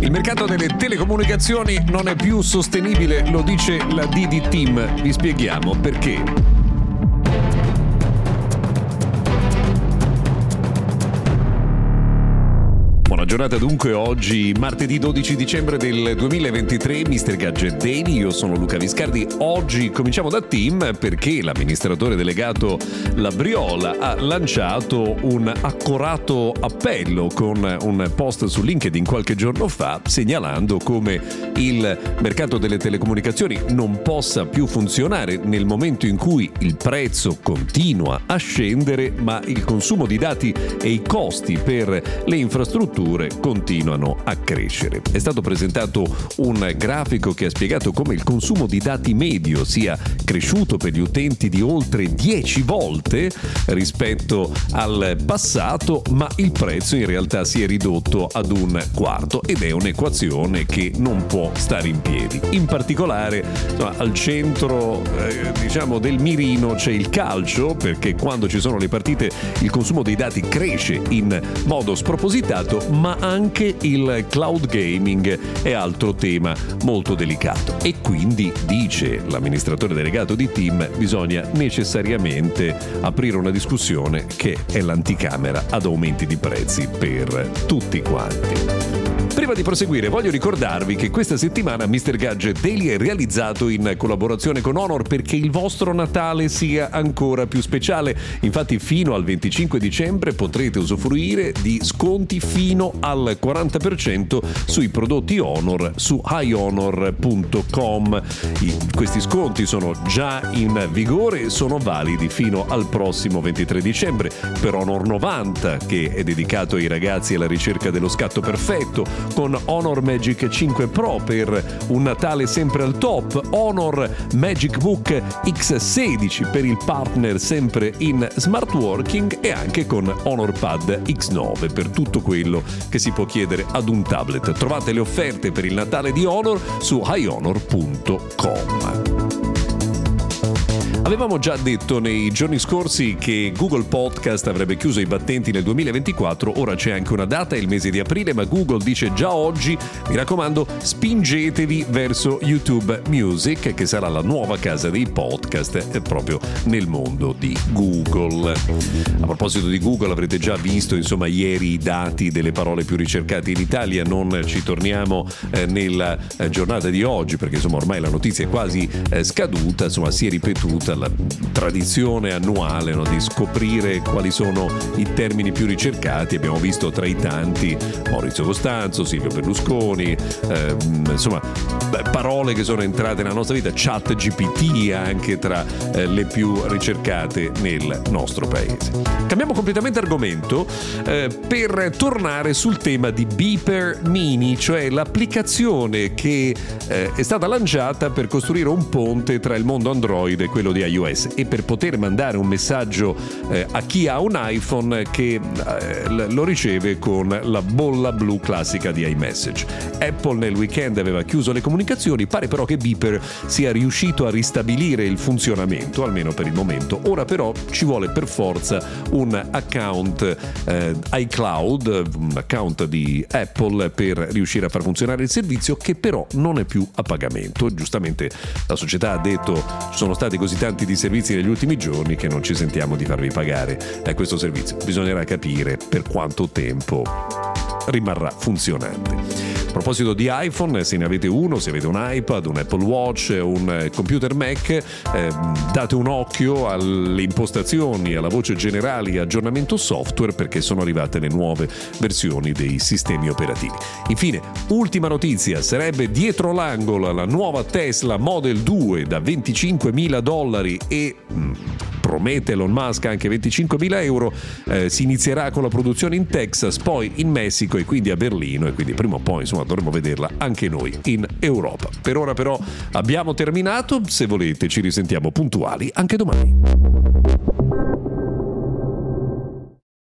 Il mercato delle telecomunicazioni non è più sostenibile, lo dice la DD Team. Vi spieghiamo perché. Buona giornata dunque, oggi martedì 12 dicembre del 2023, Mr. Gadget Daily, io sono Luca Viscardi. Oggi cominciamo da Team perché l'amministratore delegato Labriola ha lanciato un accorato appello con un post su LinkedIn qualche giorno fa segnalando come il mercato delle telecomunicazioni non possa più funzionare nel momento in cui il prezzo continua a scendere ma il consumo di dati e i costi per le infrastrutture continuano a crescere. È stato presentato un grafico che ha spiegato come il consumo di dati medio sia cresciuto per gli utenti di oltre 10 volte rispetto al passato, ma il prezzo in realtà si è ridotto ad un quarto ed è un'equazione che non può stare in piedi. In particolare insomma, al centro eh, diciamo, del mirino c'è il calcio perché quando ci sono le partite il consumo dei dati cresce in modo spropositato ma anche il cloud gaming è altro tema molto delicato. E quindi, dice l'amministratore delegato di Team, bisogna necessariamente aprire una discussione che è l'anticamera ad aumenti di prezzi per tutti quanti. Prima di proseguire voglio ricordarvi che questa settimana Mr. Gadget Daily è realizzato in collaborazione con Honor perché il vostro Natale sia ancora più speciale. Infatti fino al 25 dicembre potrete usufruire di sconti fino al 40% sui prodotti Honor su highhonor.com. questi sconti sono già in vigore e sono validi fino al prossimo 23 dicembre. Per Honor 90 che è dedicato ai ragazzi alla ricerca dello scatto perfetto, con Honor Magic 5 Pro per un Natale sempre al top, Honor Magic Book X16 per il partner sempre in smart working e anche con Honor Pad X9 per tutto quello che si può chiedere ad un tablet. Trovate le offerte per il Natale di Honor su highhonor.com. Avevamo già detto nei giorni scorsi che Google Podcast avrebbe chiuso i battenti nel 2024, ora c'è anche una data, il mese di aprile, ma Google dice già oggi, mi raccomando, spingetevi verso YouTube Music, che sarà la nuova casa dei podcast eh, proprio nel mondo di Google. A proposito di Google, avrete già visto insomma ieri i dati delle parole più ricercate in Italia, non ci torniamo eh, nella eh, giornata di oggi perché insomma ormai la notizia è quasi eh, scaduta, insomma si è ripetuta la tradizione annuale no, di scoprire quali sono i termini più ricercati. Abbiamo visto tra i tanti Maurizio Costanzo, Silvio Berlusconi, ehm, insomma parole che sono entrate nella nostra vita, chat GPT anche tra eh, le più ricercate nel nostro paese. Cambiamo completamente argomento eh, per tornare sul tema di Beeper Mini, cioè l'applicazione che eh, è stata lanciata per costruire un ponte tra il mondo Android e quello di iOS e per poter mandare un messaggio eh, a chi ha un iPhone che eh, lo riceve con la bolla blu classica di iMessage. Apple nel weekend aveva chiuso le comunicazioni, pare però che Beeper sia riuscito a ristabilire il funzionamento, almeno per il momento. Ora però ci vuole per forza un account eh, iCloud, un account di Apple per riuscire a far funzionare il servizio che però non è più a pagamento. Giustamente la società ha detto ci sono stati così tanti tanti di servizi negli ultimi giorni che non ci sentiamo di farvi pagare eh, questo servizio. Bisognerà capire per quanto tempo rimarrà funzionante. A proposito di iPhone, se ne avete uno, se avete un iPad, un Apple Watch, un eh, computer Mac, eh, date un occhio alle impostazioni, alla voce generale aggiornamento software perché sono arrivate le nuove versioni dei sistemi operativi. Infine, ultima notizia, sarebbe dietro l'angolo la nuova Tesla Model 2 da 25.000 dollari e... Mm, promette Elon Musk anche 25.000 euro, eh, si inizierà con la produzione in Texas, poi in Messico e quindi a Berlino e quindi prima o poi insomma dovremo vederla anche noi in Europa. Per ora però abbiamo terminato, se volete ci risentiamo puntuali anche domani.